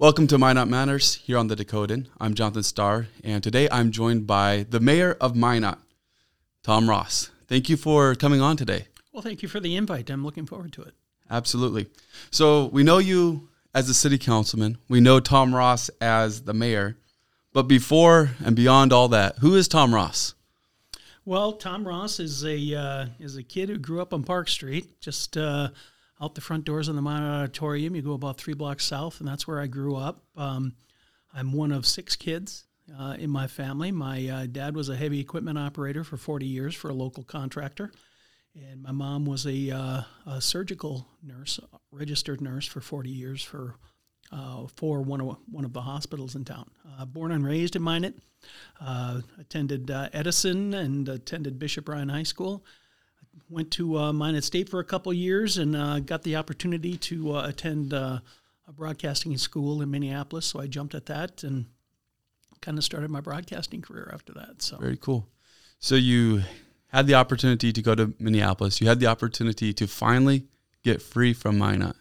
Welcome to Minot Matters here on the Dakotan. I'm Jonathan Starr, and today I'm joined by the mayor of Minot, Tom Ross. Thank you for coming on today. Well, thank you for the invite. I'm looking forward to it. Absolutely. So, we know you as a city councilman, we know Tom Ross as the mayor, but before and beyond all that, who is Tom Ross? Well, Tom Ross is a uh, is a kid who grew up on Park Street, just uh, out the front doors of the Minot Auditorium. You go about three blocks south, and that's where I grew up. Um, I'm one of six kids uh, in my family. My uh, dad was a heavy equipment operator for 40 years for a local contractor, and my mom was a, uh, a surgical nurse, registered nurse for 40 years for uh, for one of one of the hospitals in town. Uh, born and raised in Minot, uh, attended Edison and attended Bishop Ryan High School. Went to uh, Minot State for a couple years and uh, got the opportunity to attend a broadcasting school in Minneapolis. So I jumped at that and kind of started my broadcasting career after that. So very cool. So you had the opportunity to go to Minneapolis. You had the opportunity to finally get free from Minot,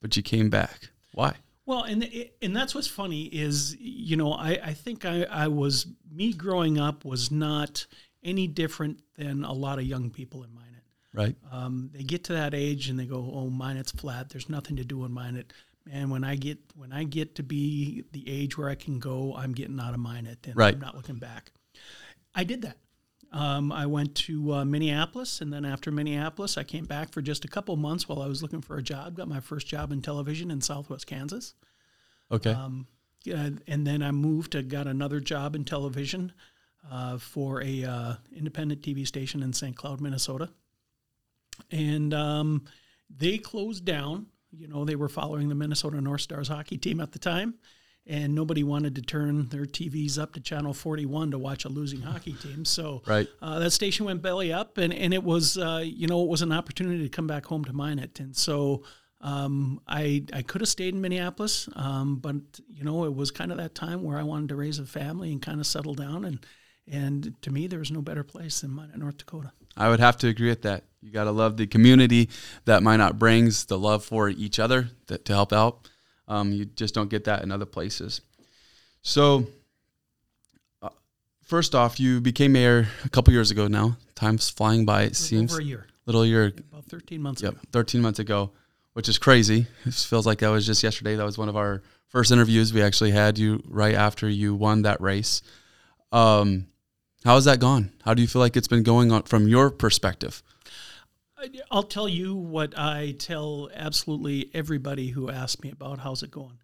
but you came back. Why? Well, and and that's what's funny is you know I, I think I, I was me growing up was not any different than a lot of young people in Minot. Right. Um, they get to that age and they go, oh, Minot's flat. There's nothing to do in Minot. And when I get when I get to be the age where I can go, I'm getting out of Minot and right. I'm not looking back. I did that. Um, I went to uh, Minneapolis, and then after Minneapolis, I came back for just a couple months while I was looking for a job. Got my first job in television in Southwest Kansas. Okay. Um, and then I moved to got another job in television uh, for a uh, independent TV station in St. Cloud, Minnesota. And um, they closed down. You know, they were following the Minnesota North Stars hockey team at the time and nobody wanted to turn their TVs up to channel 41 to watch a losing hockey team. So right. uh, that station went belly up, and, and it was, uh, you know, it was an opportunity to come back home to Minot. And so um, I, I could have stayed in Minneapolis, um, but, you know, it was kind of that time where I wanted to raise a family and kind of settle down. And, and to me, there was no better place than Minot, North Dakota. I would have to agree with that. You got to love the community that Minot brings, the love for each other that, to help out. Um, you just don't get that in other places. So, uh, first off, you became mayor a couple years ago now. Time's flying by, it seems. Over a year. Little year. About 13 months yep, ago. 13 months ago, which is crazy. It feels like that was just yesterday. That was one of our first interviews. We actually had you right after you won that race. Um, how has that gone? How do you feel like it's been going on from your perspective? I'll tell you what I tell absolutely everybody who asks me about how's it going.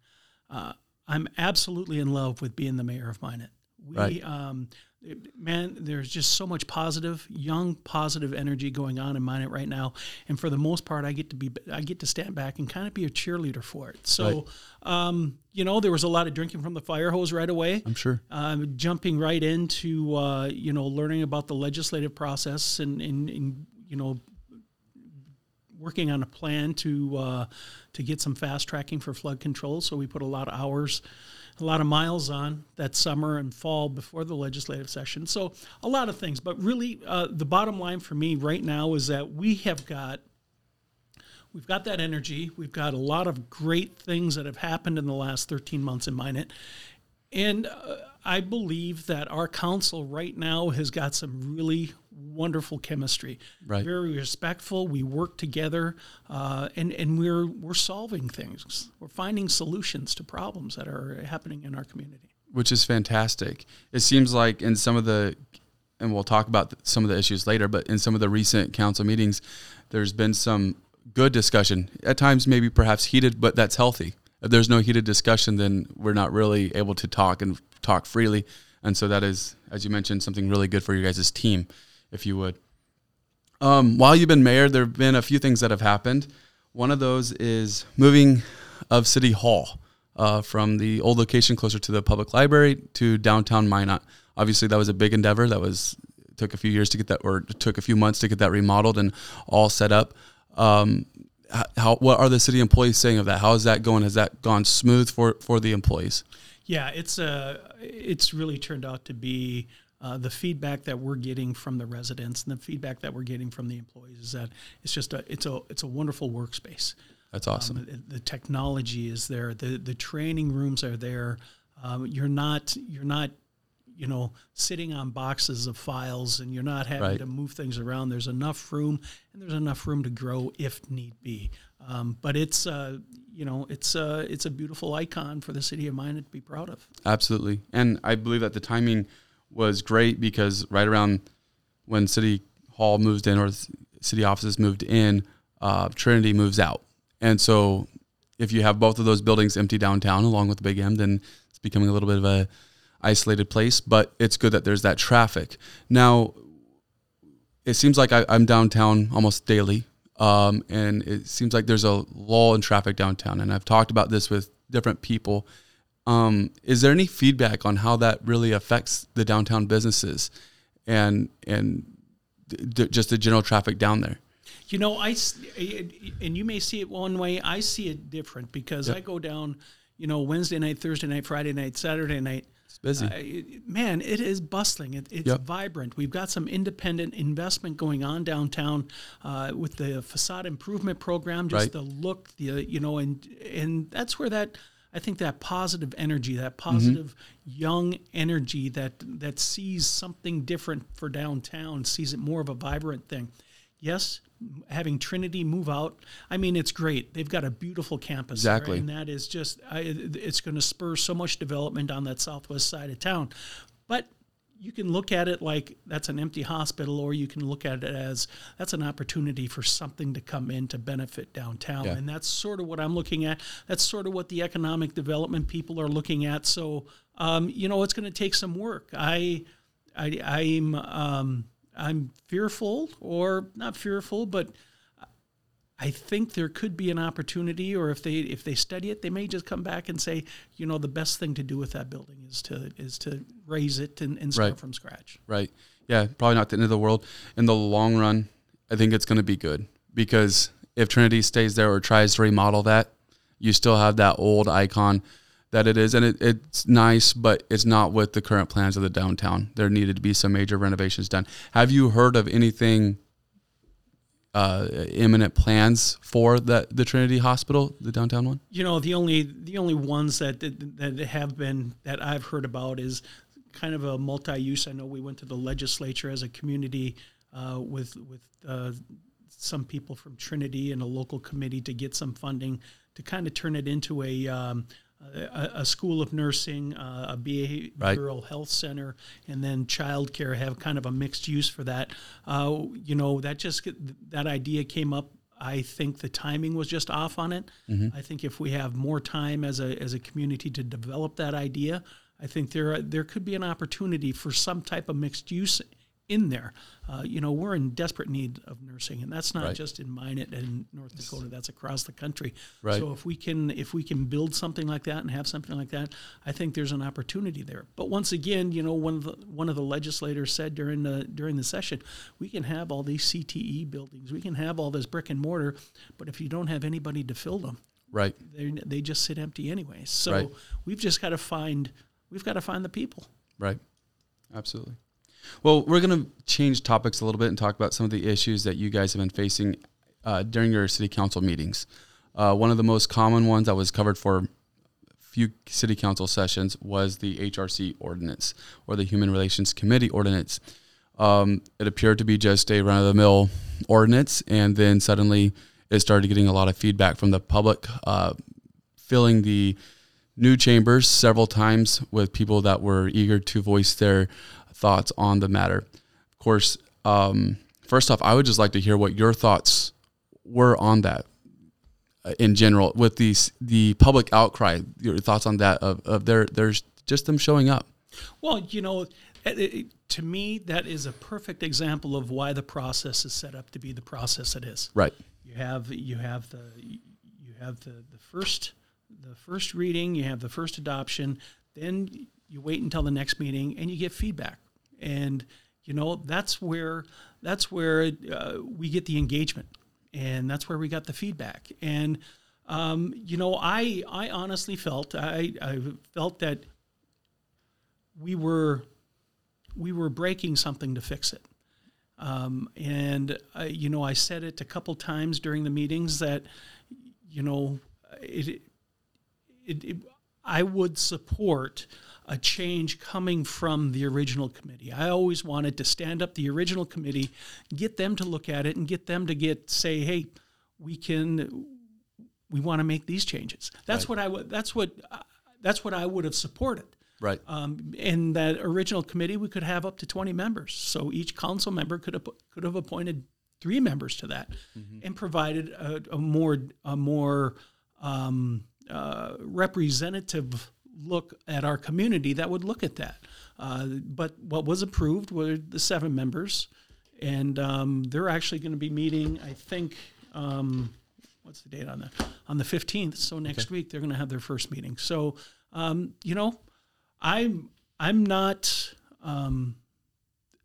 Uh, I'm absolutely in love with being the mayor of Minot. We, right. um, man, there's just so much positive, young, positive energy going on in Minot right now, and for the most part, I get to be, I get to stand back and kind of be a cheerleader for it. So, right. um, you know, there was a lot of drinking from the fire hose right away. I'm sure. Um, jumping right into, uh, you know, learning about the legislative process and, and, and you know, working on a plan to uh, to get some fast tracking for flood control. So we put a lot of hours, a lot of miles on that summer and fall before the legislative session. So a lot of things, but really uh, the bottom line for me right now is that we have got. We've got that energy. We've got a lot of great things that have happened in the last 13 months in Minot. And uh, I believe that our council right now has got some really wonderful chemistry. Right. Very respectful. We work together, uh, and and we're we're solving things. We're finding solutions to problems that are happening in our community. Which is fantastic. It seems like in some of the, and we'll talk about some of the issues later, but in some of the recent council meetings, there's been some good discussion. At times, maybe perhaps heated, but that's healthy. If there's no heated discussion, then we're not really able to talk and talk freely. And so that is, as you mentioned, something really good for your guys' team if you would. Um, while you've been mayor, there have been a few things that have happened. One of those is moving of City Hall uh, from the old location closer to the public library to downtown Minot. Obviously, that was a big endeavor. That was took a few years to get that, or took a few months to get that remodeled and all set up. Um, how what are the city employees saying of that? How is that going? Has that gone smooth for for the employees? Yeah, it's uh, it's really turned out to be uh, the feedback that we're getting from the residents and the feedback that we're getting from the employees is that it's just a it's a it's a wonderful workspace. That's awesome. Um, the technology is there. The the training rooms are there. Um, you're not you're not you know sitting on boxes of files and you're not having Right. to move things around. There's enough room and there's enough room to grow if need be. Um, but it's uh, you know it's uh, it's a beautiful icon for the city of Minot to be proud of. Absolutely. And I believe that the timing was great because right around when City Hall moved in or city offices moved in, uh, Trinity moves out. And so if you have both of those buildings empty downtown along with the Big M, then it's becoming a little bit of a isolated place, but it's good that there's that traffic. Now, it seems like I, I'm downtown almost daily, um, and it seems like there's a lull in traffic downtown. And I've talked about this with different people. Um, is there any feedback on how that really affects the downtown businesses and and d- just the general traffic down there? You know, I and you may see it one way. I see it different because I go down, you know, Wednesday night, Thursday night, Friday night, Saturday night. It's busy. Uh, it- man, it is bustling. It, it's Yep. vibrant. We've got some independent investment going on downtown uh, with the facade improvement program. Just Right. the look, the you know, and and that's where that I think that positive energy, that Mm-hmm. positive young energy that that sees something different for downtown, sees it more of a vibrant thing. Yes, having Trinity move out, I mean, it's great. They've got a beautiful campus, there, Exactly. and that is just I, it's going to spur so much development on that southwest side of town. But you can look at it like that's an empty hospital, or you can look at it as that's an opportunity for something to come in to benefit downtown. Yeah. And that's sort of what I'm looking at. That's sort of what the economic development people are looking at. So, um, you know, it's going to take some work. I, I, I'm, um, I'm fearful, or not fearful, but I think there could be an opportunity, or if they if they study it, they may just come back and say, you know, the best thing to do with that building is to is to raise it and, and start Right. from scratch. Right. Yeah, probably not the end of the world. In the long run, I think it's going to be good because if Trinity stays there or tries to remodel that, you still have that old icon that it is. And it, it's nice, but it's not with the current plans of the downtown. There needed to be some major renovations done. Have you heard of anything, uh, imminent plans for the, the Trinity Hospital, the downtown one? You know, the only the only ones that that that have been that I've heard about is kind of a multi-use. I know we went to the legislature as a community uh, with with uh, some people from Trinity and a local committee to get some funding to kind of turn it into a um, a, a school of nursing, uh, a behavioral health center, and then childcare have kind of a mixed use for that. Uh, you know, that just that idea came up I think the timing was just off on it. I think if we have more time as a as a community to develop that idea, I think there there could be an opportunity for some type of mixed use in there. Uh, you know, we're in desperate need of nursing, and that's not Right. just in Minot and North Dakota. That's across the country. Right. So if we can if we can build something like that and have something like that, I think there's an opportunity there. But once again, you know, one of the one of the legislators said during the during the session, we can have all these CTE buildings, we can have all this brick and mortar, but if you don't have anybody to fill them, Right. they they just sit empty anyway. So Right. we've just got to find we've got to find the people. Right. Absolutely. Well, we're going to change topics a little bit and talk about some of the issues that you guys have been facing uh, during your city council meetings. Uh, one of the most common ones that was covered for a few city council sessions was the HRC ordinance or the Human Relations Committee ordinance. Um, it appeared to be just a run of the mill ordinance, and then suddenly it started getting a lot of feedback from the public, uh, filling the new chambers several times with people that were eager to voice their thoughts on the matter. Of course, um, first off, I would just like to hear what your thoughts were on that uh, in general with the the public outcry. Your thoughts on that of, of their there's just them showing up. Well, you know, it, it, to me, that is a perfect example of why the process is set up to be the process it is. Right. You have you have the you have the, the first the first reading, you have the first adoption, then you wait until the next meeting and you get feedback. And you know that's where that's where uh, we get the engagement, and that's where we got the feedback. And um, you know, I I honestly felt I I felt that we were we were breaking something to fix it. Um, and I, you know, I said it a couple times during the meetings that you know, it, it, it, I would support a change coming from the original committee. I always wanted to stand up the original committee, get them to look at it, and get them to get say, hey, we can, we want to make these changes. That's right. what I would. That's what. Uh, that's what I would have supported. Right. Um, in that original committee, we could have up to 20 members. So each council member could have, could have appointed three members to that mm-hmm. and provided a, a, more, a more um, uh, representative look at our community that would look at that. Uh, but what was approved were the seven members, and um, they're actually going to be meeting, I think. Um, what's the date on that? On the 15th. So next okay. week they're going to have their first meeting. So, um, you know, I'm I'm not um,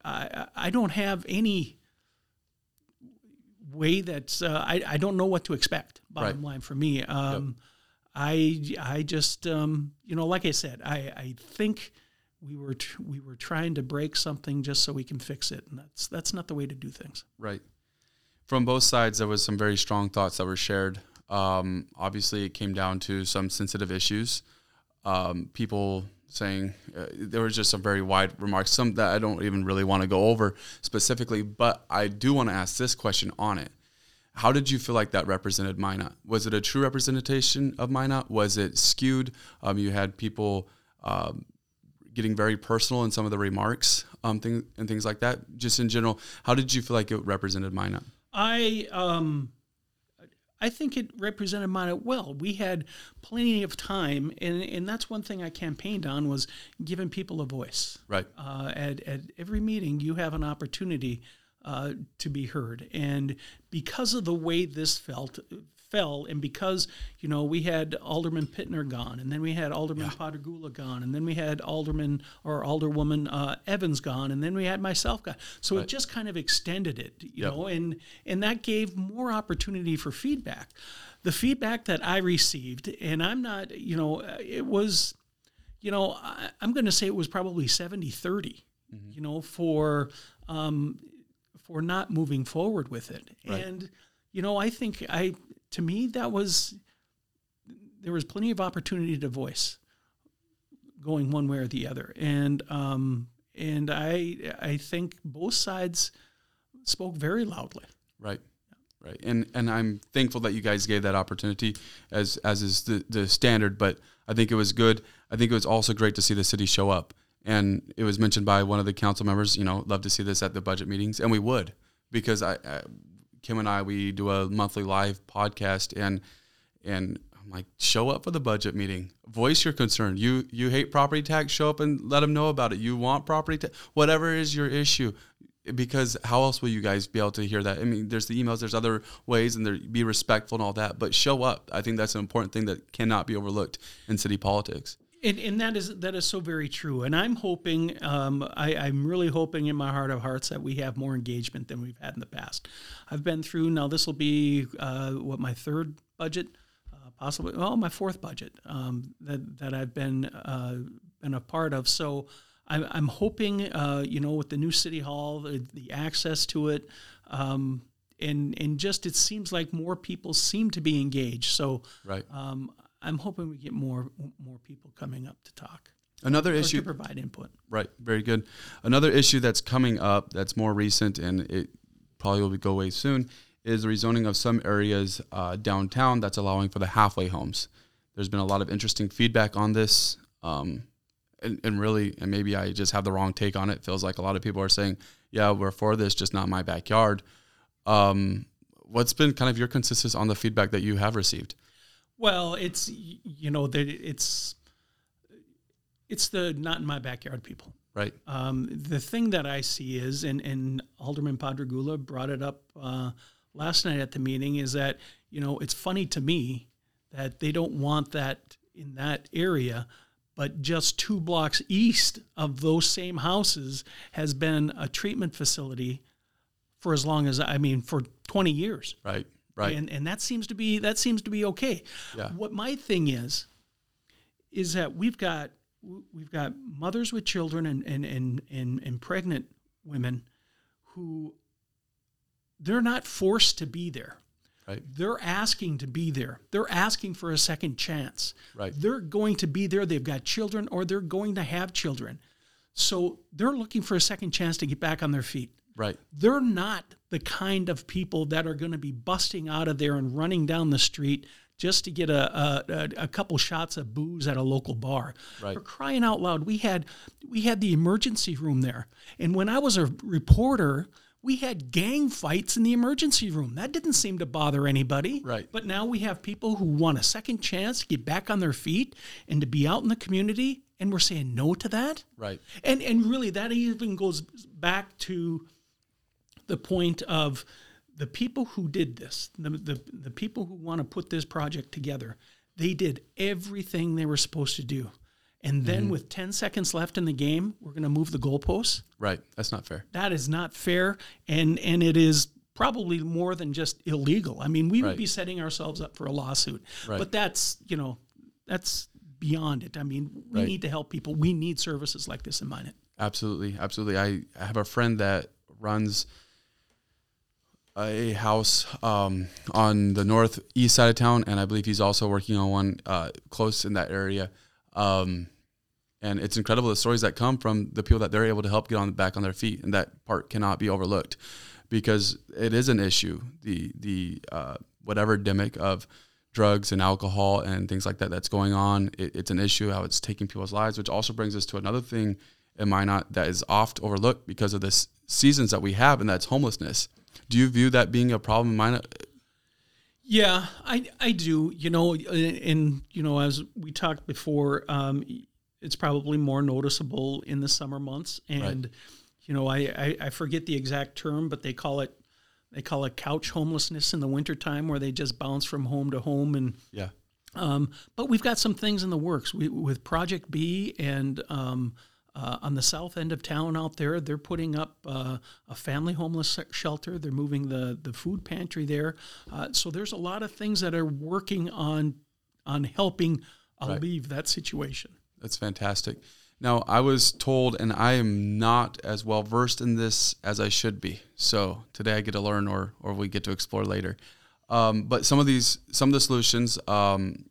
I I don't have any way that uh, I I don't know what to expect. Bottom right. line for me, um, yep. I I just um, you know like I said I I think we were we were trying to break something just so we can fix it, and that's that's not the way to do things. Right. From both sides, there was some very strong thoughts that were shared. Um, obviously, it came down to some sensitive issues. Um, people saying uh, there was just some very wide remarks, some that I don't even really want to go over specifically, but I do want to ask this question on it. How did you feel like that represented Minot? Was it a true representation of Minot? Was it skewed? Um, you had people um, getting very personal in some of the remarks um, thing, and things like that. Just in general, how did you feel like it represented Minot? I um, I think it represented Minot well. We had plenty of time, and, and that's one thing I campaigned on was giving people a voice. Right. Uh, at, at every meeting, you have an opportunity uh, to be heard, and because of the way this felt fell, and because you know we had Alderman Pitner gone, and then we had Alderman yeah. Gone, and then we had Alderman or Alderwoman uh, Evans gone, and then we had myself gone. So right. it just kind of extended it, you yep. know, and and that gave more opportunity for feedback. The feedback that I received, and I'm not, you know, it was, you know, I, am going to say it was probably 70 30, mm-hmm. you know, for um, for not moving forward with it. Right. And you know, I think I to me, that was there was plenty of opportunity to voice going one way or the other, and um, and I I think both sides spoke very loudly. Right. Right. And and I'm thankful that you guys gave that opportunity as as is the, the standard, but I think it was good. I think it was also great to see the city show up. And it was mentioned by one of the council members, you know, love to see this at the budget meetings. And we would because I, I Kim and I we do a monthly live podcast and and I'm like show up for the budget meeting. Voice your concern. You you hate property tax show up and let them know about it. You want property tax whatever is your issue. Because how else will you guys be able to hear that? I mean there's the emails there's other ways and there be respectful and all that but show up. I think that's an important thing that cannot be overlooked in city politics and, and that is that is so very true. And I'm hoping, um, I, I'm really hoping in my heart of hearts that we have more engagement than we've had in the past. I've been through now. This will be uh, what my third budget, uh, possibly well my fourth budget um, that that I've been uh, been a part of. So. I'm, I'm hoping, uh, you know, with the new city hall, the, the access to it, um, and and just it seems like more people seem to be engaged. So right. Um, I'm hoping we get more more people coming up to talk. Another issue to provide input. Right, very good. Another issue that's coming up that's more recent and it probably will go away soon is the rezoning of some areas uh, downtown that's allowing for the halfway homes. There's been a lot of interesting feedback on this, um, and, and really, and maybe I just have the wrong take on it. Feels like a lot of people are saying, "Yeah, we're for this, just not my backyard." Um, what's been kind of your consensus on the feedback that you have received? Well, it's you know that it's it's the not in my backyard people. Right. Um, the thing that I see is, and, and Alderman Podrygula brought it up uh, last night at the meeting, is that you know it's funny to me that they don't want that in that area, but just two blocks east of those same houses has been a treatment facility for as long as I mean for 20 years. Right. Right. And and that seems to be that seems to be okay. Yeah. What my thing is is that we've got we've got mothers with children and and and and, and pregnant women who they're not forced to be there. Right. They're asking to be there. They're asking for a second chance. Right. They're going to be there. They've got children or they're going to have children. So they're looking for a second chance to get back on their feet. Right. They're not the kind of people that are going to be busting out of there and running down the street just to get a, a, a couple shots of booze at a local bar. Right. For crying out loud, we had we had the emergency room there, and when I was a reporter, we had gang fights in the emergency room. That didn't seem to bother anybody. Right. But now we have people who want a second chance to get back on their feet and to be out in the community, and we're saying no to that. Right. And and really, that even goes back to the point of the people who did this, the, the, the people who want to put this project together, they did everything they were supposed to do. And then mm-hmm. with 10 seconds left in the game, we're going to move the goalposts. Right. That's not fair. That is not fair. And, and it is probably more than just illegal. I mean, we would be setting ourselves up for a lawsuit. Right. But that's, you know, that's beyond it. I mean, we Right. need to help people. We need services like this in Minot. Absolutely, absolutely. I, I have a friend that runs a house um, on the northeast side of town, and I believe he's also working on one uh, close in that area. Um, and it's incredible the stories that come from the people that they're able to help get on back on their feet, and that part cannot be overlooked because it is an issue. The the uh, whatever demic of drugs and alcohol and things like that that's going on, it, it's an issue how it's taking people's lives. Which also brings us to another thing in Minot that is oft overlooked because of this seasons that we have, and that's homelessness. Do you view that being a problem in Minot? Yeah, I I do. You know, and you know, as we talked before, um, it's probably more noticeable in the summer months, and you know, I, I I forget the exact term, but they call it they call it couch homelessness in the wintertime where they just bounce from home to home and Yeah, um, but we've got some things in the works we, with Project B and um, uh, on the south end of town out there, they're putting up uh, a family homeless shelter. They're moving the the food pantry there. Uh, so there's a lot of things that are working on on helping alleviate that situation. That's fantastic. Now, I was told, and I am not as well versed in this as I should be. So today I get to learn, or or we get to explore later. Um, but some of these, some of the solutions, um,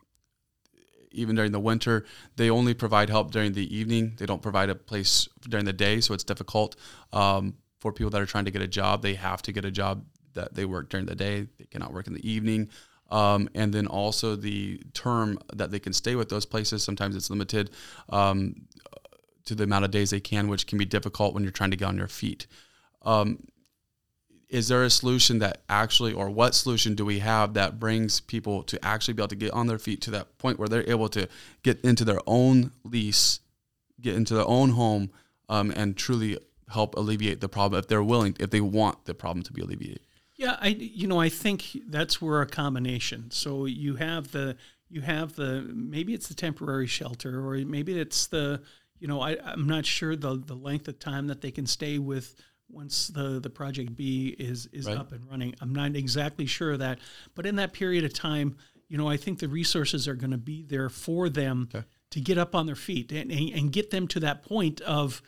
even during the winter, they only provide help during the evening. They don't provide a place during the day, so it's difficult um, for people that are trying to get a job. They have to get a job that they work during the day. They cannot work in the evening. Um, and then also the term that they can stay with those places. Sometimes it's limited um, to the amount of days they can, which can be difficult when you're trying to get on your feet. Um, is there a solution that actually, or what solution do we have that brings people to actually be able to get on their feet to that point where they're able to get into their own lease, get into their own home, um, and truly help alleviate the problem if they're willing, if they want the problem to be alleviated? Yeah, I you know I think that's where a combination. So you have the you have the maybe it's the temporary shelter or maybe it's the you know I I'm not sure the the length of time that they can stay with once the the project B is is Right. up and running. I'm not exactly sure of that, but in that period of time, you know I think the resources are going to be there for them Okay. to get up on their feet and, and and get them to that point of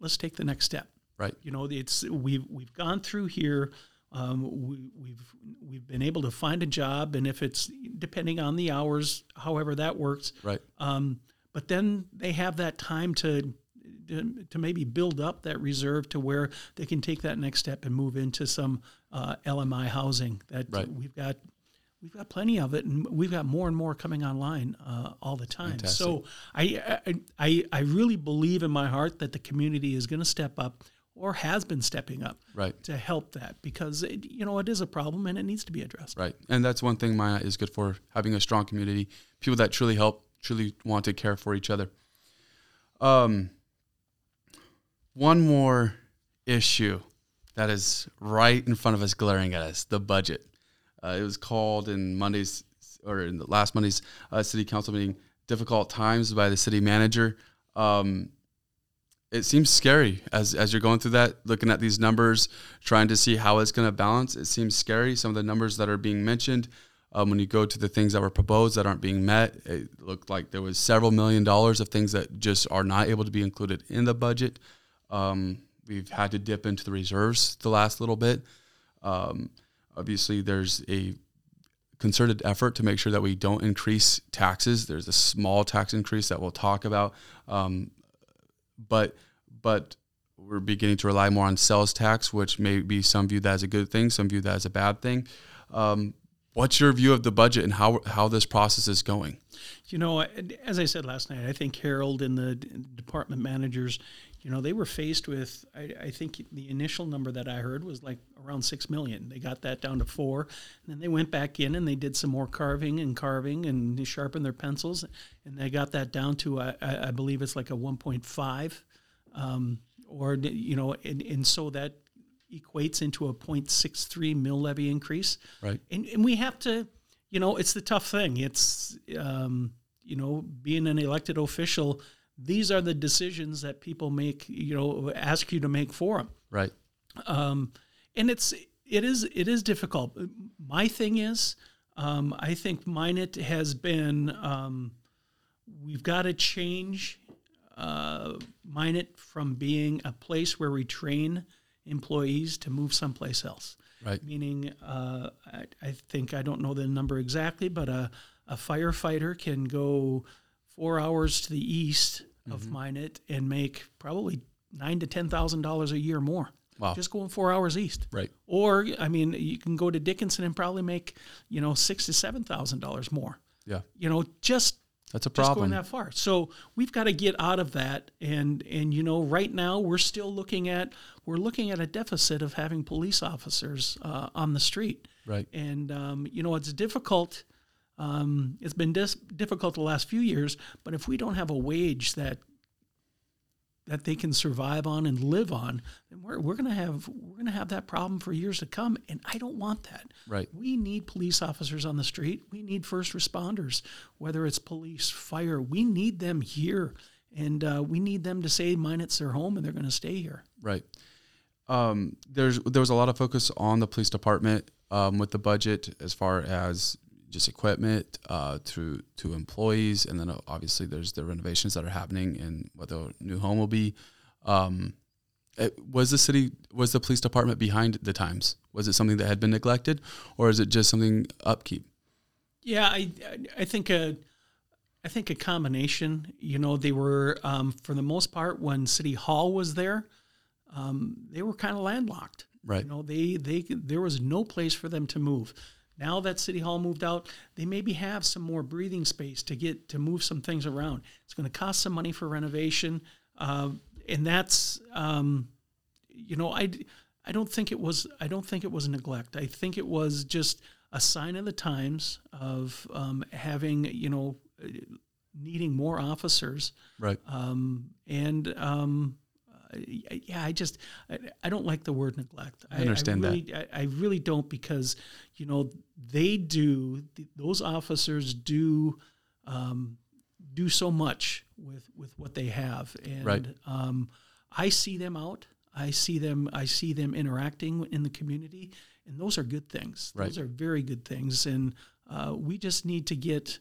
let's take the next step. Right. You know, it's we've we've gone through here. Um, we, we've we've been able to find a job, and if it's depending on the hours, however that works. Right. Um, but then they have that time to to maybe build up that reserve to where they can take that next step and move into some uh, LMI housing that Right. we've got. We've got plenty of it, and we've got more and more coming online uh, all the time. Fantastic. So I, I I I really believe in my heart that the community is going to step up, or has been stepping up, Right. to help that because it, you know it is a problem and it needs to be addressed. Right. And that's one thing Minot is good for having a strong community, people that truly help, truly want to care for each other. Um, one more issue that is right in front of us, glaring at us the budget. Uh, it was called in Monday's or in the last Monday's uh, city council meeting, difficult times by the city manager. Um, it seems scary as as you're going through that, looking at these numbers, trying to see how it's going to balance. It seems scary. Some of the numbers that are being mentioned, um, when you go to the things that were proposed that aren't being met, it looked like there was several million dollars of things that just are not able to be included in the budget. Um, we've had to dip into the reserves the last little bit. Um, obviously, there's a concerted effort to make sure that we don't increase taxes. There's a small tax increase that we'll talk about, um, but but we're beginning to rely more on sales tax, which maybe some view that as a good thing, some view that as a bad thing. Um, what's your view of the budget and how how this process is going? You know, as I said last night, I think Harold and the department managers, you know, they were faced with. I, I think the initial number that I heard was like around six million. They got that down to four, and then they went back in and they did some more carving and carving and they sharpened their pencils, and they got that down to I, I believe it's like a one point five. Um, or you know, and, and so that equates into a 0.63 mill levy increase. Right. And, and we have to, you know, it's the tough thing. It's, um, you know, being an elected official, these are the decisions that people make, you know, ask you to make for them. Right. Um, and it's, it is, it is difficult. My thing is, um, I think Minot has been, um, we've got to change uh, Minot from being a place where we train employees to move someplace else. Right. Meaning, uh, I, I, think I don't know the number exactly, but a, a firefighter can go four hours to the east mm-hmm. of Minot and make probably nine to ten thousand dollars a year more. Wow. Just going four hours east. Right. Or I mean, you can go to Dickinson and probably make you know six to seven thousand dollars more. Yeah. You know, just that's a problem. Just going that far. So we've got to get out of that. And and you know, right now we're still looking at we're looking at a deficit of having police officers uh, on the street. Right. And um, you know, it's difficult. Um, it's been dis- difficult the last few years. But if we don't have a wage that that they can survive on and live on, then we're, we're gonna have we're gonna have that problem for years to come. And I don't want that. Right. We need police officers on the street. We need first responders, whether it's police, fire. We need them here, and uh, we need them to say Minot's their home and they're going to stay here. Right. Um, there's there was a lot of focus on the police department um, with the budget as far as just equipment uh, to to employees, and then uh, obviously there's the renovations that are happening and what the new home will be. Um, it, was the city was the police department behind the times? Was it something that had been neglected, or is it just something upkeep? Yeah, I I think a I think a combination. You know, they were um, for the most part when City Hall was there, um, they were kind of landlocked. Right. You know, they they there was no place for them to move. Now that City Hall moved out, they maybe have some more breathing space to get to move some things around. It's going to cost some money for renovation, uh, and that's um, you know I I don't think it was I don't think it was neglect. I think it was just a sign of the times of um, having you know needing more officers, right? Um, and um, yeah, I just I, I, don't like the word neglect. I understand I really, that. I, I, really don't because you know they do those officers do um, do so much with with what they have, and right. um, I see them out. I see them. I see them interacting in the community, and those are good things. Right. Those are very good things, and uh, we just need to get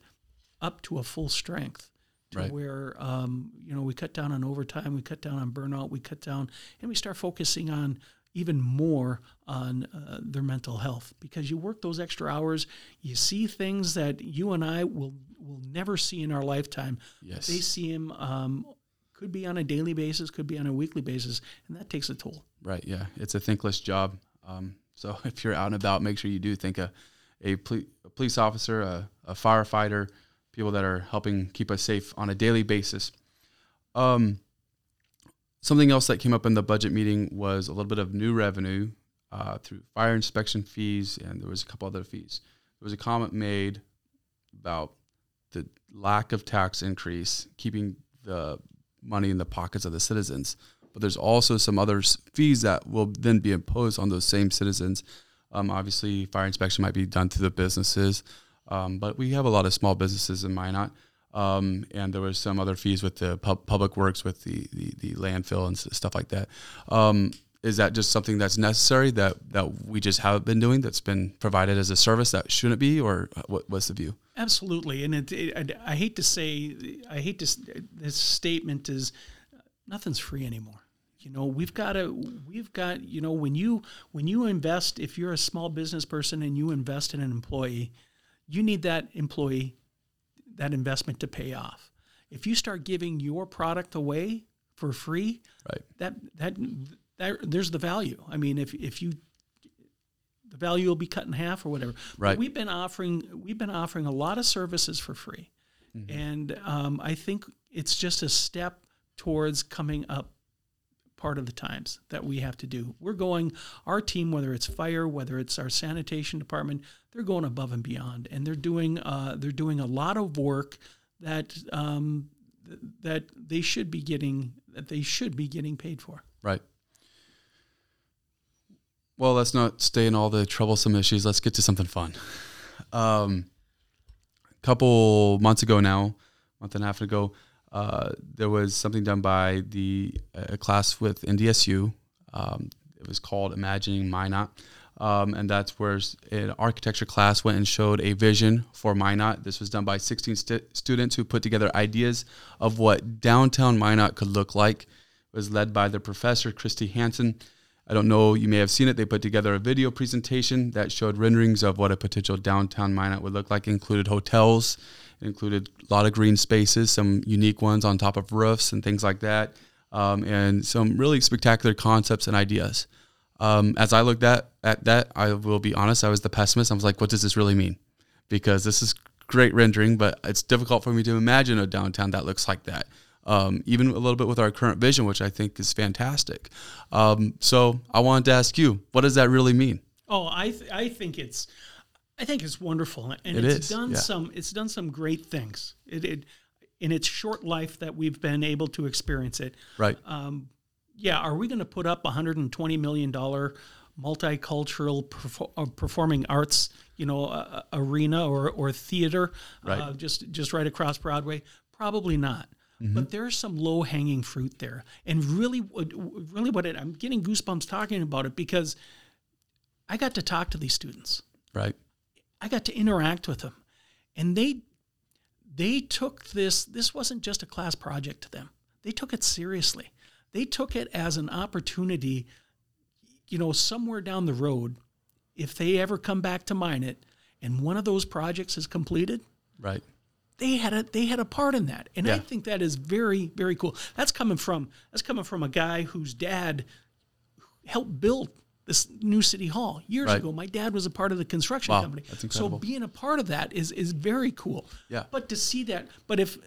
up to a full strength to right. where um, you know we cut down on overtime, we cut down on burnout, we cut down, and we start focusing on even more on uh, their mental health because you work those extra hours, you see things that you and I will will never see in our lifetime. Yes, they see them. Um, could be on a daily basis, could be on a weekly basis, and that takes a toll. Right. Yeah, it's a thankless job. Um, so if you're out and about, make sure you do think a a, ple- a police officer, a, a firefighter people that are helping keep us safe on a daily basis. Um, something else that came up in the budget meeting was a little bit of new revenue uh, through fire inspection fees, and there was a couple other fees. There was a comment made about the lack of tax increase, keeping the money in the pockets of the citizens. But there's also some other fees that will then be imposed on those same citizens. Um, obviously, fire inspection might be done through the businesses. Um, but we have a lot of small businesses in Minot. Um, and there was some other fees with the pub- public works with the, the, the, landfill and stuff like that. Um, is that just something that's necessary that, that we just haven't been doing that's been provided as a service that shouldn't be or what, what's the view absolutely and it, it, I, I hate to say i hate to this statement is nothing's free anymore you know we've got to we've got you know when you when you invest if you're a small business person and you invest in an employee you need that employee, that investment to pay off. If you start giving your product away for free, Right. that that, that there's the value. I mean, if if you the value will be cut in half or whatever. But Right. we've been offering we've been offering a lot of services for free, and um, I think it's just a step towards coming up part of the times that we have to do. We're going our team, whether it's fire, whether it's our sanitation department, they're going above and beyond, and they're doing uh, they're doing a lot of work that um, th- that they should be getting that they should be getting paid for. Right. Well, let's not stay in all the troublesome issues. Let's get to something fun. Um, a couple months ago now, month and a half ago, uh, there was something done by the a class with NDSU. Um, it was called Imagining Minot. Um, and that's where an architecture class went and showed a vision for Minot. This was done by 16 stu- students who put together ideas of what downtown Minot could look like. It was led by the professor, Christy Hansen. I don't know, you may have seen it. They put together a video presentation that showed renderings of what a potential downtown Minot would look like. Included hotels, it included a lot of green spaces, some unique ones on top of roofs and things like that, um, and some really spectacular concepts and ideas. Um, as I looked at, at that, I will be honest, I was the pessimist. I was like, what does this really mean? Because this is great rendering, but it's difficult for me to imagine a downtown that looks like that. Um, even a little bit with our current vision, which I think is fantastic. Um, so I wanted to ask you, what does that really mean? Oh, I th- I think it's I think it's wonderful, and It it's is, done yeah. some it's done some great things. It, it in its short life that we've been able to experience it. Right. Um, yeah, are we going to put up a hundred and twenty million dollar multicultural perfor- uh, performing arts, you know, uh, arena or or theater, uh, Right. just just right across Broadway? Probably not. But there's some low hanging fruit there, and really, really, what it, I'm getting goosebumps talking about it because I got to talk to these students. right. I got to interact with them, and they they took this. This wasn't just a class project to them. They took it seriously. They took it as an opportunity. You know, somewhere down the road, if they ever come back to Minot, and one of those projects is completed, Right. they had a they had a part in that, and I think that is very very cool. That's coming from that's coming from a guy whose dad helped build this new city hall years Right. ago. My dad was a part of the construction Wow, company, so being a part of that is is very cool. Yeah. But to see that, but if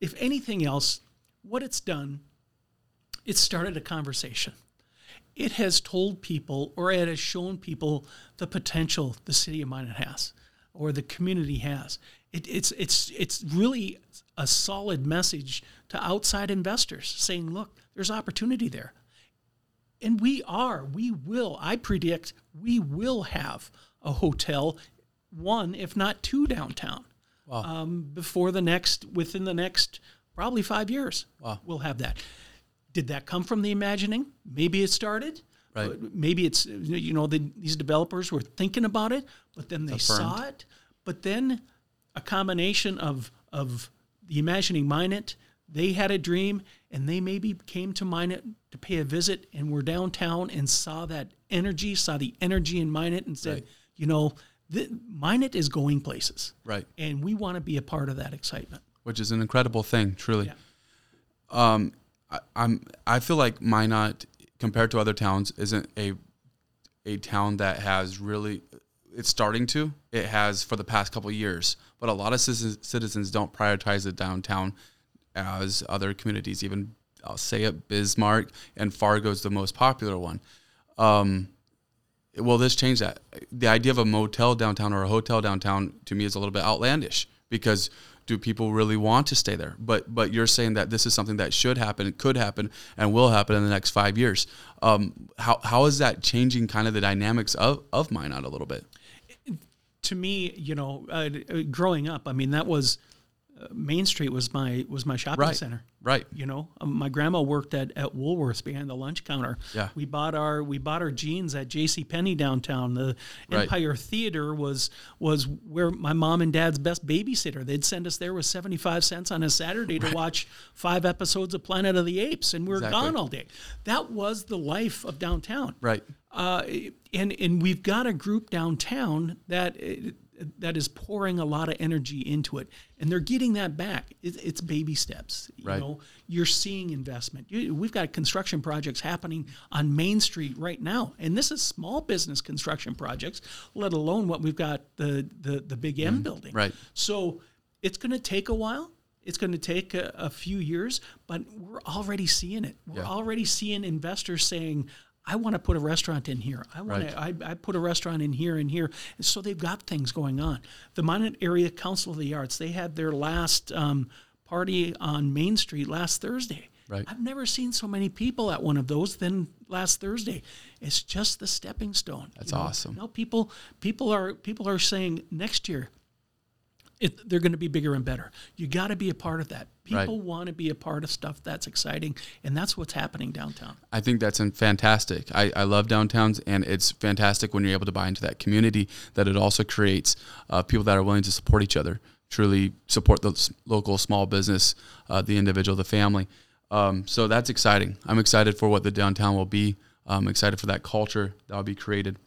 if anything else, what it's done, it started a conversation. It has told people, or it has shown people, the potential the city of Minot has, or the community has. It, it's it's it's really a solid message to outside investors, saying, "Look, there's opportunity there." And we are we will i predict we will have a hotel one if not two downtown. Um, before the next within the next probably five years Wow. we'll have that. Did that come from the imagining? Maybe it started Right. Maybe it's you know the, these developers were thinking about it but then they saw it. But then a combination of of the imagining minot they had a dream and they maybe came to minot to pay a visit and were downtown and saw that energy saw the energy in minot and said Right. you know th- minot is going places Right. and we want to be a part of that excitement Which is an incredible thing, truly. Yeah. Um, I, I'm. I feel like Minot, compared to other towns, isn't a a town that has really. It's starting to. It has for the past couple of years, but a lot of citizens, citizens don't prioritize the downtown as other communities. Even I'll say it, Bismarck and Fargo is the most popular one. Um, well, this changed that. The idea of a motel downtown or a hotel downtown to me is a little bit outlandish because do people really want to stay there? But but you're saying that this is something that should happen, could happen, and will happen in the next five years. Um, how how is that changing kind of the dynamics of of Minot a little bit? to me you know uh, growing up i mean that was main street was my was my shopping Right. center Right. You know, um, my grandma worked at, at Woolworths behind the lunch counter. Yeah. we bought our we bought our jeans at J.C. Penney downtown. The Right. Empire Theater was was where my mom and dad's best babysitter. They'd send us there with seventy five cents on a Saturday to watch five episodes of Planet of the Apes, and we were Exactly. gone all day. That was the life of downtown Right. uh, and and we've got a group downtown that uh, that is pouring a lot of energy into it, and they're getting that back. It, it's baby steps. You Right. know, you're seeing investment. You, we've got construction projects happening on Main Street right now, and this is small business construction projects, let alone what we've got the the the Big M building. Mm-hmm. right. So it's going to take a while. It's going to take a, a few years, but we're already seeing it. We're Yeah. already seeing investors saying, "I want to put a restaurant in here. I want to. I, I put a restaurant in here and here." And so they've got things going on. The Minot Area Council of the Arts they had their last um, party on Main Street last Thursday. Right. I've never seen so many people at one of those than last Thursday. It's just the stepping stone. That's you know? awesome. Now people people are people are saying next year it, they're going to be bigger and better. You got to be a part of that. Right. People want to be a part of stuff that's exciting, and that's what's happening downtown. I think that's fantastic. I, I love downtowns, and it's fantastic when you're able to buy into that community that it also creates uh, people that are willing to support each other, truly support the local small business, uh, the individual, the family. Um, so that's exciting. I'm excited for what the downtown will be. I'm excited for that culture that will be created.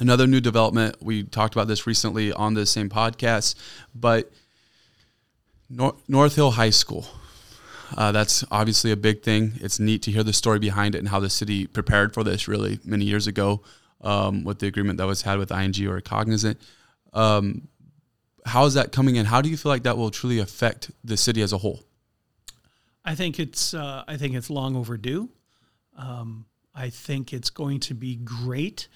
Another new development, we talked about this recently on the same podcast, but Nor- North Hill High School. Uh, that's obviously a big thing. It's neat to hear the story behind it and how the city prepared for this really many years ago um, with the agreement that was had with ING or Cognizant. Um, how is that coming in? How do you feel like that will truly affect the city as a whole? I think it's uh, I think it's long overdue. Um, I think it's going to be great.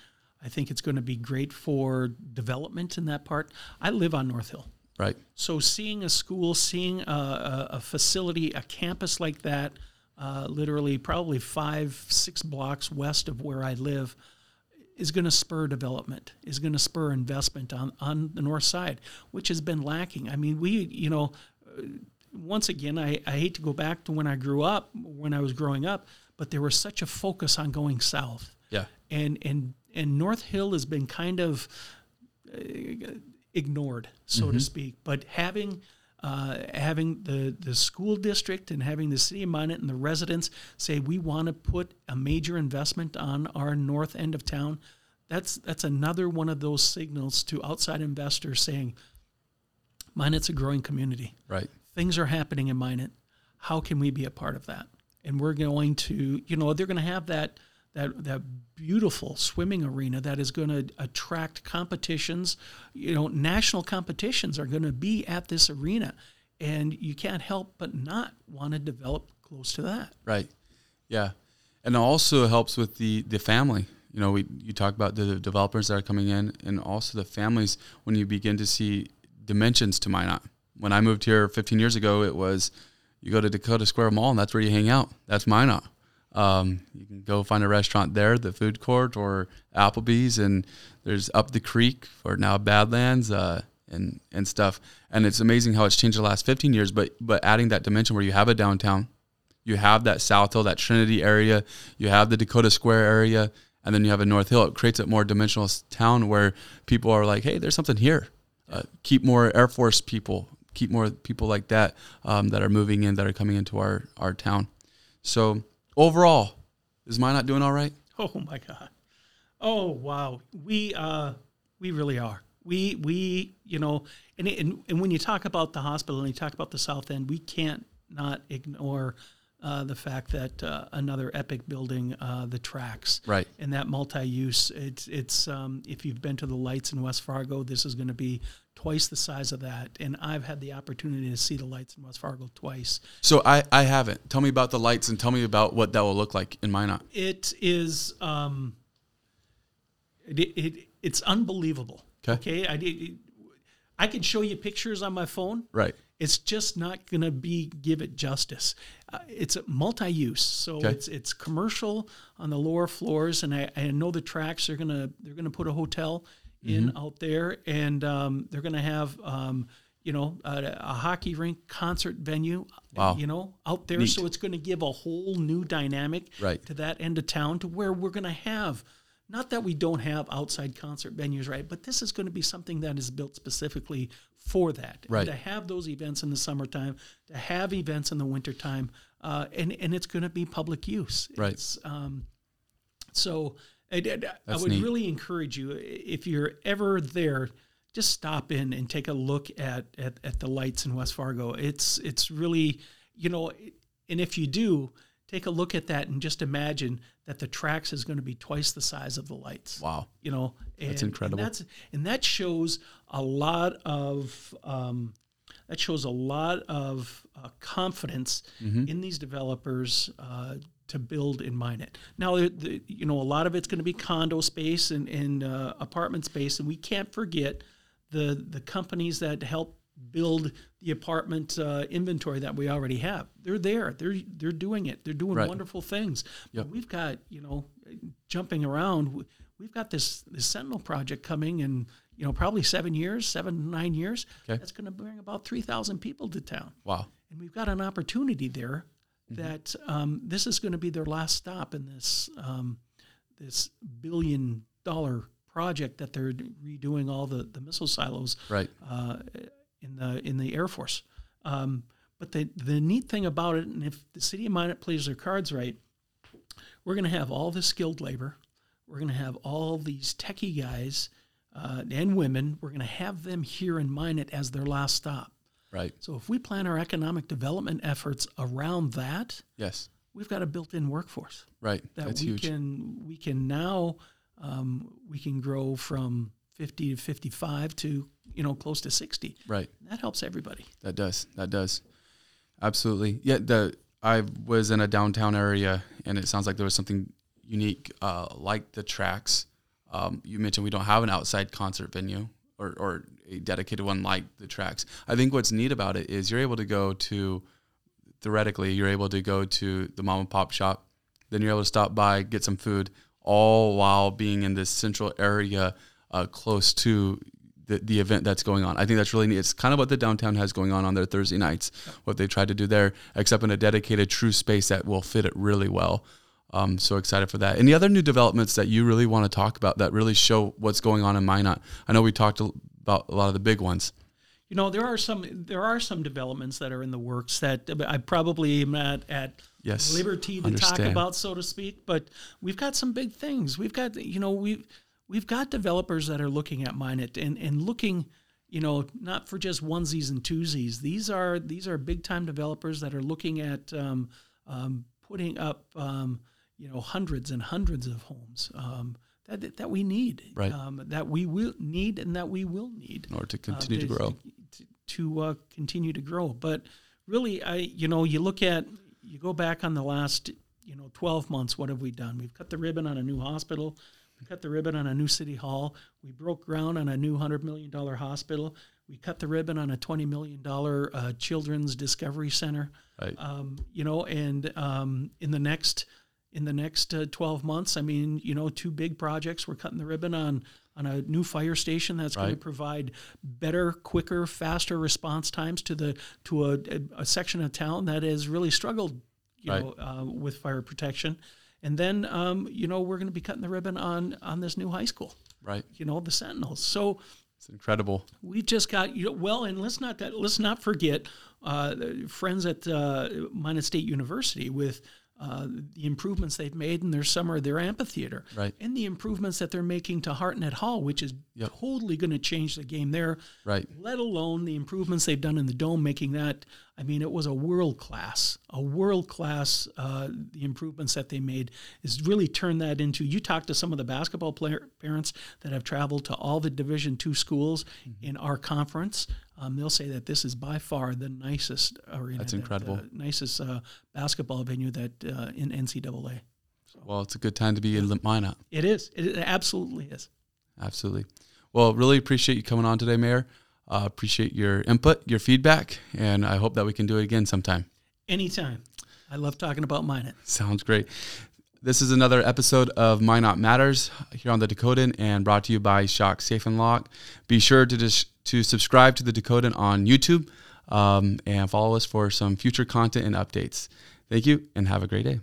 I think it's going to be great for development in that part. I live on North Hill. Right. So seeing a school, seeing a, a, facility, a campus like that, uh, literally probably five, six blocks west of where I live, is going to spur development, is going to spur investment on, on the north side, which has been lacking. I mean, we, you know, uh, once again, I, I hate to go back to when I grew up, when I was growing up, but there was such a focus on going south Yeah. and and and North Hill has been kind of uh, ignored, so to speak. But having uh, having the the school district and having the city of Minot and the residents say we want to put a major investment on our north end of town, that's that's another one of those signals to outside investors saying Minot's a growing community Right. things are happening in Minot. How can we be a part of that? And we're going to, you know, they're going to have that that that beautiful swimming arena that is going to attract competitions. You know, national competitions are going to be at this arena, and you can't help but not want to develop close to that. Right. Yeah. And it also helps with the, the family. You know, we you talk about the developers that are coming in and also the families when you begin to see dimensions to Minot. When I moved here 15 years ago, it was you go to Dakota Square Mall and that's where you hang out. That's Minot. Um, you can go find a restaurant there, the food court or Applebee's, and there's up the creek or now Badlands uh, and and stuff. And it's amazing how it's changed the last 15 years. But but adding that dimension where you have a downtown, you have that South Hill, that Trinity area, you have the Dakota Square area, and then you have a North Hill. It creates a more dimensional town where people are like, hey, there's something here. Uh, keep more Air Force people, keep more people like that um, that are moving in, that are coming into our, our town. So overall, is Minot doing all right? Oh my God. Oh wow. We uh we really are. We we you know and and, and when you talk about the hospital and you talk about the South End, we can't not ignore uh, the fact that uh, another epic building, uh, the tracks, Right. and that multi-use. It's it's um, if you've been to the lights in West Fargo, this is going to be twice the size of that. And I've had the opportunity to see the lights in West Fargo twice. So I, I haven't. Tell me about the lights and tell me about what that will look like in Minot. It is um, it, it it's unbelievable. 'Kay. Okay, I did. I can show you pictures on my phone. Right. It's just not going to be give it justice. Uh, it's a multi-use, so Okay. it's it's commercial on the lower floors, and I, I know the tracks are gonna they're gonna put a hotel in Mm-hmm. out there, and um, they're gonna have um, you know a, a hockey rink, concert venue, Wow. you know out there. Neat. So it's going to give a whole new dynamic Right. to that end of town, to where we're going to have. Not that we don't have outside concert venues, right? But this is going to be something that is built specifically for that. And Right. to have those events in the summertime, to have events in the wintertime, uh, and, and it's going to be public use. Right. It's, um, so I, I- I would neat. really encourage you, if you're ever there, just stop in and take a look at, at at the lights in West Fargo. It's it's really you know, and if you do take a look at that and just imagine that the tracks is going to be twice the size of the lights. Wow, you know, and, that's incredible. And, that's, and that shows a lot of um, that shows a lot of uh, confidence mm-hmm. in these developers uh, to build and Minot. Now, the, the, you know, a lot of it's going to be condo space and, and uh, apartment space, and we can't forget the the companies that help build the apartment uh, inventory that we already have. They're there. They're they're doing it. They're doing right. wonderful things. Yep. But we've got you know jumping around. We've got this this Sentinel project coming in you know probably seven years, seven nine years. Okay. That's going to bring about three thousand people to town. Wow. And we've got an opportunity there mm-hmm. that um, this is going to be their last stop in this um, this billion dollar project that they're redoing all the, the missile silos right. Uh, in the in the Air Force. Um, but the the neat thing about it, and if the city of Minot plays their cards right, we're going to have all this skilled labor. We're going to have all these techie guys uh, and women. We're going to have them here in Minot as their last stop. Right. So if we plan our economic development efforts around that, yes, we've got a built-in workforce. Right. That That's we huge. can we can now um, we can grow from 50 to 55 to you know close to 60 right that helps everybody that does that does absolutely yeah the i was in a downtown area and it sounds like there was something unique uh, like the tracks um, you mentioned we don't have an outside concert venue or, or a dedicated one like the tracks i think what's neat about it is you're able to go to theoretically you're able to go to the mom and pop shop then you're able to stop by get some food all while being in this central area uh, close to the, the event that's going on. I think that's really neat. It's kind of what the downtown has going on on their Thursday nights, what they tried to do there, except in a dedicated true space that will fit it really well. Um, so excited for that. Any other new developments that you really want to talk about that really show what's going on in Minot? I know we talked about a lot of the big ones. You know, there are some there are some developments that are in the works that I probably am not at yes, liberty to understand. talk about, so to speak. But we've got some big things. We've got you know we've we've got developers that are looking at Minot and, and looking, you know, not for just onesies and twosies. These are these are big time developers that are looking at um, um, putting up, um, you know, hundreds and hundreds of homes um, that that we need, right. Um, that we will need and that we will need in order to continue uh, to, to, grow, to, to uh, continue to grow. But really, I you know, you look at you go back on the last you know 12 months. What have we done? We've cut the ribbon on a new hospital. We cut the ribbon on a new city hall. We broke ground on a new $100 million hospital. We cut the ribbon on a $20 million uh, children's discovery center. Right. Um, you know, and um, in the next in the next uh, 12 months, I mean, you know, two big projects. We're cutting the ribbon on on a new fire station that's right. going to provide better, quicker, faster response times to the to a, a section of town that has really struggled, you right. know, uh, with fire protection. And then, um, you know, we're going to be cutting the ribbon on on this new high school. Right. You know, the Sentinels. So it's incredible. We just got you know, well, and let's not let's not forget uh, friends at uh, Minot State University with uh, the improvements they've made in their summer, their amphitheater, right. and the improvements that they're making to Hartnett Hall, which is yep. totally going to change the game there. Right. Let alone the improvements they've done in the dome, making that. I mean, it was a world class, a world class. Uh, the improvements that they made is really turned that into. You talk to some of the basketball player parents that have traveled to all the Division two schools mm-hmm. in our conference um, they'll say that this is by far the nicest arena. That's incredible. That, uh, nicest uh, basketball venue that uh, in NCAA. So, well, it's a good time to be in Minot. It is. It absolutely is. Absolutely. Well, really appreciate you coming on today, Mayor. Uh, appreciate your input, your feedback, and I hope that we can do it again sometime. Anytime. I love talking about Minot. Sounds great. This is another episode of Minot Matters here on the Dakotan and brought to you by Shock Safe and Lock. Be sure to dis- to subscribe to the Dakotan on YouTube um, and follow us for some future content and updates. Thank you and have a great day.